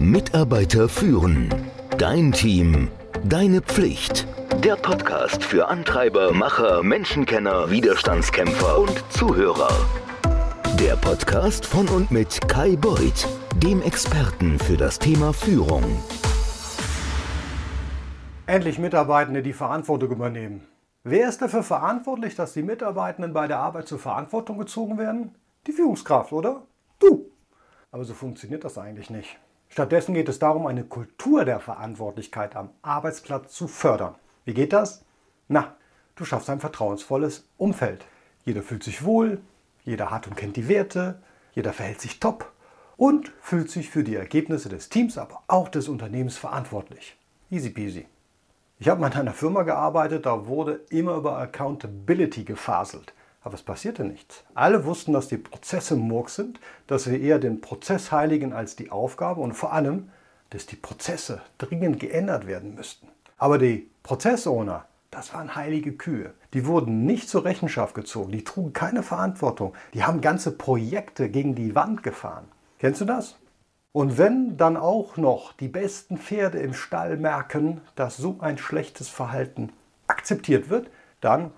Mitarbeiter führen. Dein Team. Deine Pflicht. Der Podcast für Antreiber, Macher, Menschenkenner, Widerstandskämpfer und Zuhörer. Der Podcast von und mit Kai Beuth, dem Experten für das Thema Führung. Endlich Mitarbeitende, die Verantwortung übernehmen. Wer ist dafür verantwortlich, dass die Mitarbeitenden bei der Arbeit zur Verantwortung gezogen werden? Die Führungskraft, oder? Du. Aber so funktioniert das eigentlich nicht. Stattdessen geht es darum, eine Kultur der Verantwortlichkeit am Arbeitsplatz zu fördern. Wie geht das? Na, du schaffst ein vertrauensvolles Umfeld. Jeder fühlt sich wohl, jeder hat und kennt die Werte, jeder verhält sich top und fühlt sich für die Ergebnisse des Teams, aber auch des Unternehmens verantwortlich. Easy peasy. Ich habe mal in einer Firma gearbeitet, da wurde immer über Accountability gefaselt. Aber es passierte nichts. Alle wussten, dass die Prozesse Murk sind, dass wir eher den Prozess heiligen als die Aufgabe und vor allem, dass die Prozesse dringend geändert werden müssten. Aber die Prozessowner, das waren heilige Kühe. Die wurden nicht zur Rechenschaft gezogen, die trugen keine Verantwortung, die haben ganze Projekte gegen die Wand gefahren. Kennst du das? Und wenn dann auch noch die besten Pferde im Stall merken, dass so ein schlechtes Verhalten akzeptiert wird, dann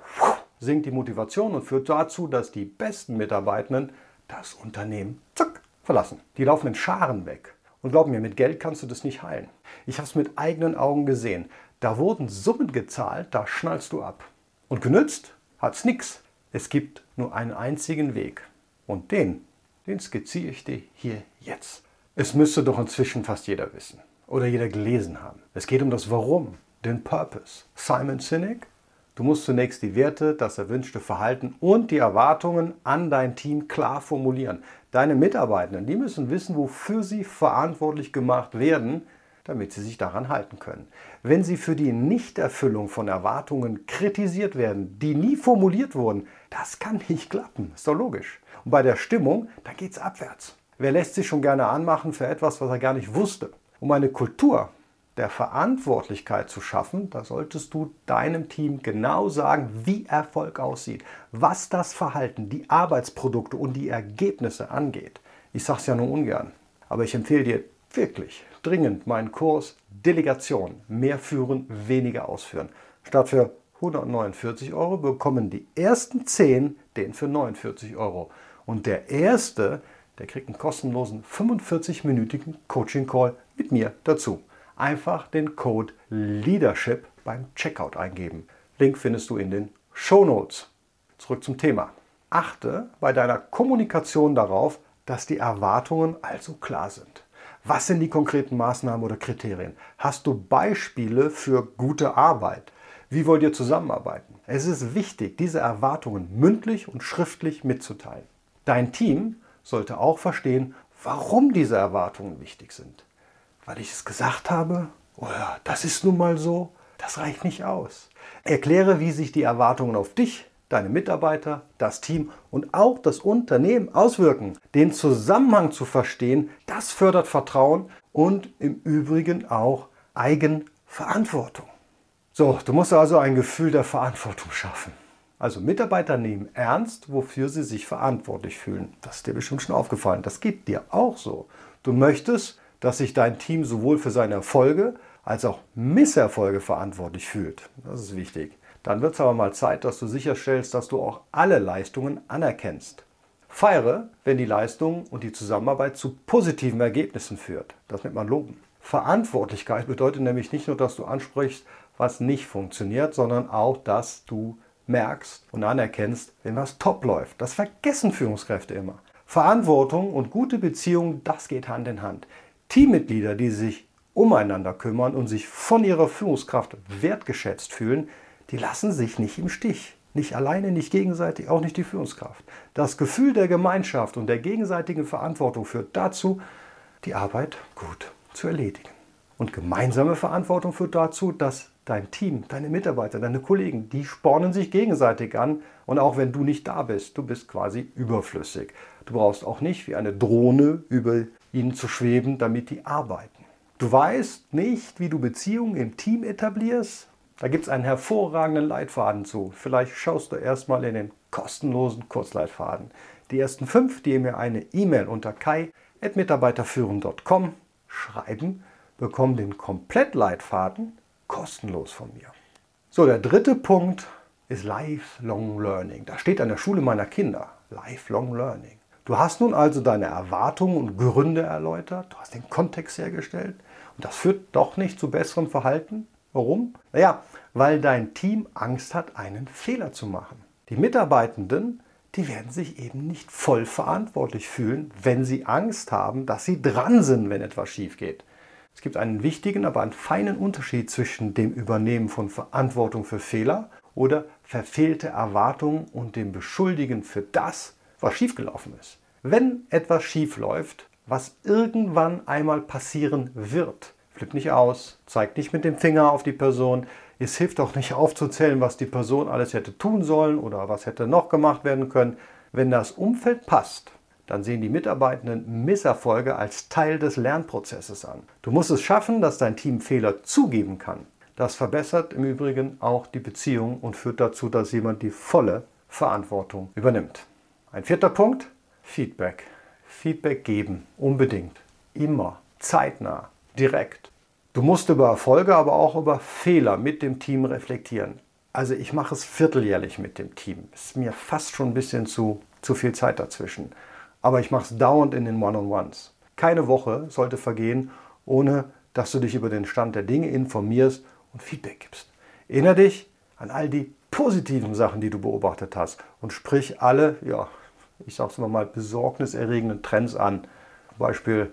sinkt die Motivation und führt dazu, dass die besten Mitarbeitenden das Unternehmen zack, verlassen. Die laufen in Scharen weg. Und glaub mir, mit Geld kannst du das nicht heilen. Ich habe es mit eigenen Augen gesehen. Da wurden Summen gezahlt, da schnallst du ab. Und genützt hat's nichts. Es gibt nur einen einzigen Weg. Und den, den skizziere ich dir hier jetzt. Es müsste doch inzwischen fast jeder wissen oder jeder gelesen haben. Es geht um das Warum, den Purpose. Simon Sinek Du musst zunächst die Werte, das erwünschte Verhalten und die Erwartungen an dein Team klar formulieren. Deine Mitarbeitenden, die müssen wissen, wofür sie verantwortlich gemacht werden, damit sie sich daran halten können. Wenn sie für die Nichterfüllung von Erwartungen kritisiert werden, die nie formuliert wurden, das kann nicht klappen. Ist doch logisch. Und bei der Stimmung, da geht es abwärts. Wer lässt sich schon gerne anmachen für etwas, was er gar nicht wusste? Um eine Kultur der Verantwortlichkeit zu schaffen, da solltest du deinem Team genau sagen, wie Erfolg aussieht, was das Verhalten, die Arbeitsprodukte und die Ergebnisse angeht. Ich sage es ja nur ungern, aber ich empfehle dir wirklich dringend meinen Kurs Delegation, mehr führen, weniger ausführen. Statt für 149 Euro bekommen die ersten 10 den für 49 Euro. Und der erste, der kriegt einen kostenlosen 45-minütigen Coaching-Call mit mir dazu einfach den Code Leadership beim Checkout eingeben. Link findest du in den Show Notes. Zurück zum Thema. Achte bei deiner Kommunikation darauf, dass die Erwartungen also klar sind. Was sind die konkreten Maßnahmen oder Kriterien? Hast du Beispiele für gute Arbeit? Wie wollt ihr zusammenarbeiten? Es ist wichtig, diese Erwartungen mündlich und schriftlich mitzuteilen. Dein Team sollte auch verstehen, warum diese Erwartungen wichtig sind weil ich es gesagt habe? Oder das ist nun mal so? Das reicht nicht aus. Erkläre, wie sich die Erwartungen auf dich, deine Mitarbeiter, das Team und auch das Unternehmen auswirken. Den Zusammenhang zu verstehen, das fördert Vertrauen und im Übrigen auch Eigenverantwortung. So, du musst also ein Gefühl der Verantwortung schaffen. Also Mitarbeiter nehmen ernst, wofür sie sich verantwortlich fühlen. Das ist dir bestimmt schon aufgefallen. Das geht dir auch so. Du möchtest, dass sich dein Team sowohl für seine Erfolge als auch Misserfolge verantwortlich fühlt. Das ist wichtig. Dann wird es aber mal Zeit, dass du sicherstellst, dass du auch alle Leistungen anerkennst. Feiere, wenn die Leistung und die Zusammenarbeit zu positiven Ergebnissen führt. Das nennt man Loben. Verantwortlichkeit bedeutet nämlich nicht nur, dass du ansprichst, was nicht funktioniert, sondern auch, dass du merkst und anerkennst, wenn was top läuft. Das vergessen Führungskräfte immer. Verantwortung und gute Beziehungen, das geht Hand in Hand. Teammitglieder, die sich umeinander kümmern und sich von ihrer Führungskraft wertgeschätzt fühlen, die lassen sich nicht im Stich. Nicht alleine, nicht gegenseitig, auch nicht die Führungskraft. Das Gefühl der Gemeinschaft und der gegenseitigen Verantwortung führt dazu, die Arbeit gut zu erledigen. Und gemeinsame Verantwortung führt dazu, dass dein Team, deine Mitarbeiter, deine Kollegen, die spornen sich gegenseitig an. Und auch wenn du nicht da bist, du bist quasi überflüssig. Du brauchst auch nicht wie eine Drohne über ihnen zu schweben, damit die arbeiten. Du weißt nicht, wie du Beziehungen im Team etablierst? Da gibt es einen hervorragenden Leitfaden zu. Vielleicht schaust du erstmal in den kostenlosen Kurzleitfaden. Die ersten fünf, die mir eine E-Mail unter kai.mitarbeiterführen.com schreiben, bekommen den Komplettleitfaden kostenlos von mir. So, der dritte Punkt ist Lifelong Learning. Da steht an der Schule meiner Kinder. Lifelong Learning. Du hast nun also deine Erwartungen und Gründe erläutert, du hast den Kontext hergestellt und das führt doch nicht zu besserem Verhalten. Warum? Naja, weil dein Team Angst hat, einen Fehler zu machen. Die Mitarbeitenden, die werden sich eben nicht voll verantwortlich fühlen, wenn sie Angst haben, dass sie dran sind, wenn etwas schief geht. Es gibt einen wichtigen, aber einen feinen Unterschied zwischen dem Übernehmen von Verantwortung für Fehler oder verfehlte Erwartungen und dem Beschuldigen für das, was schiefgelaufen ist. Wenn etwas schief läuft, was irgendwann einmal passieren wird, flipp nicht aus, zeig nicht mit dem Finger auf die Person. Es hilft auch nicht aufzuzählen, was die Person alles hätte tun sollen oder was hätte noch gemacht werden können. Wenn das Umfeld passt, dann sehen die Mitarbeitenden Misserfolge als Teil des Lernprozesses an. Du musst es schaffen, dass dein Team Fehler zugeben kann. Das verbessert im Übrigen auch die Beziehung und führt dazu, dass jemand die volle Verantwortung übernimmt. Ein vierter Punkt, Feedback. Feedback geben, unbedingt, immer, zeitnah, direkt. Du musst über Erfolge, aber auch über Fehler mit dem Team reflektieren. Also ich mache es vierteljährlich mit dem Team. Ist mir fast schon ein bisschen zu, zu viel Zeit dazwischen aber ich mache es dauernd in den One-on-Ones. Keine Woche sollte vergehen, ohne dass du dich über den Stand der Dinge informierst und Feedback gibst. Erinnere dich an all die positiven Sachen, die du beobachtet hast und sprich alle, ja, ich sage es immer mal, besorgniserregenden Trends an. Beispiel,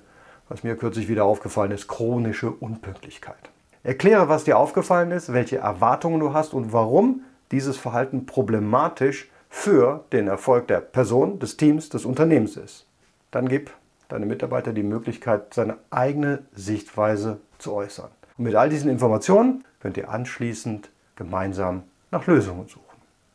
was mir kürzlich wieder aufgefallen ist, chronische Unpünktlichkeit. Erkläre, was dir aufgefallen ist, welche Erwartungen du hast und warum dieses Verhalten problematisch ist für den Erfolg der Person, des Teams, des Unternehmens ist. Dann gib deine Mitarbeiter die Möglichkeit, seine eigene Sichtweise zu äußern. Und mit all diesen Informationen könnt ihr anschließend gemeinsam nach Lösungen suchen.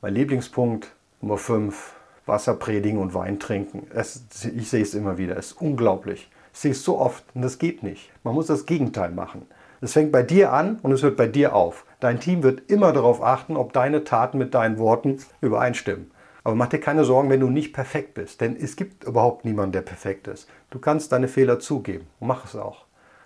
Mein Lieblingspunkt Nummer 5, Wasser predigen und Wein trinken. Es, ich sehe es immer wieder, es ist unglaublich. Ich sehe es so oft und das geht nicht. Man muss das Gegenteil machen. Es fängt bei dir an und es hört bei dir auf. Dein Team wird immer darauf achten, ob deine Taten mit deinen Worten übereinstimmen. Aber mach dir keine Sorgen, wenn du nicht perfekt bist, denn es gibt überhaupt niemanden, der perfekt ist. Du kannst deine Fehler zugeben und mach es auch.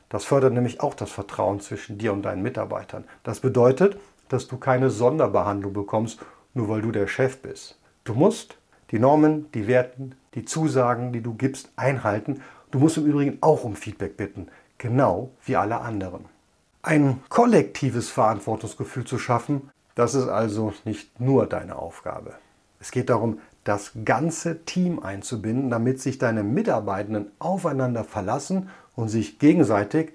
Das fördert nämlich auch das Vertrauen zwischen dir und deinen Mitarbeitern. Das bedeutet, dass du keine Sonderbehandlung bekommst, nur weil du der Chef bist. Du musst die Normen, die Werten, die Zusagen, die du gibst, einhalten. Du musst im Übrigen auch um Feedback bitten, genau wie alle anderen. Ein kollektives Verantwortungsgefühl zu schaffen, das ist also nicht nur deine Aufgabe. Es geht darum, das ganze Team einzubinden, damit sich deine Mitarbeitenden aufeinander verlassen und sich gegenseitig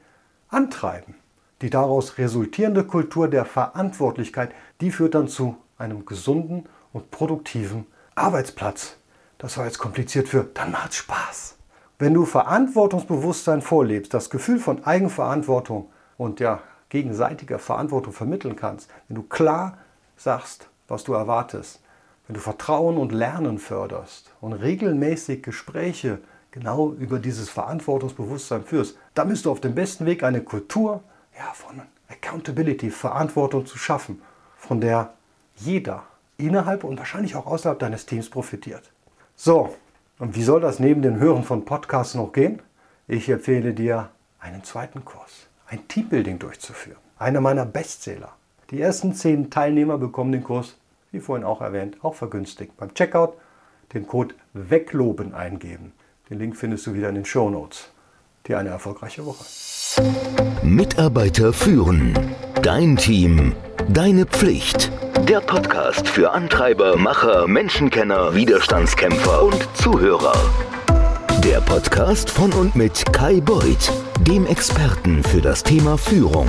antreiben. Die daraus resultierende Kultur der Verantwortlichkeit, die führt dann zu einem gesunden und produktiven Arbeitsplatz. Das war jetzt kompliziert für, dann macht's Spaß. Wenn du Verantwortungsbewusstsein vorlebst, das Gefühl von Eigenverantwortung und ja, gegenseitiger Verantwortung vermitteln kannst, wenn du klar sagst, was du erwartest, wenn du Vertrauen und Lernen förderst und regelmäßig Gespräche genau über dieses Verantwortungsbewusstsein führst, dann bist du auf dem besten Weg, eine Kultur ja, von Accountability, Verantwortung zu schaffen, von der jeder innerhalb und wahrscheinlich auch außerhalb deines Teams profitiert. So, und wie soll das neben dem Hören von Podcasts noch gehen? Ich empfehle dir einen zweiten Kurs, ein Teambuilding durchzuführen. Einer meiner Bestseller. Die ersten zehn Teilnehmer bekommen den Kurs, wie vorhin auch erwähnt, auch vergünstigt. Beim Checkout den Code WEGLOBEN eingeben. Den Link findest du wieder in den Show Notes. Dir eine erfolgreiche Woche. Mitarbeiter führen. Dein Team. Deine Pflicht. Der Podcast für Antreiber, Macher, Menschenkenner, Widerstandskämpfer und Zuhörer. Der Podcast von und mit Kai Beuth, dem Experten für das Thema Führung.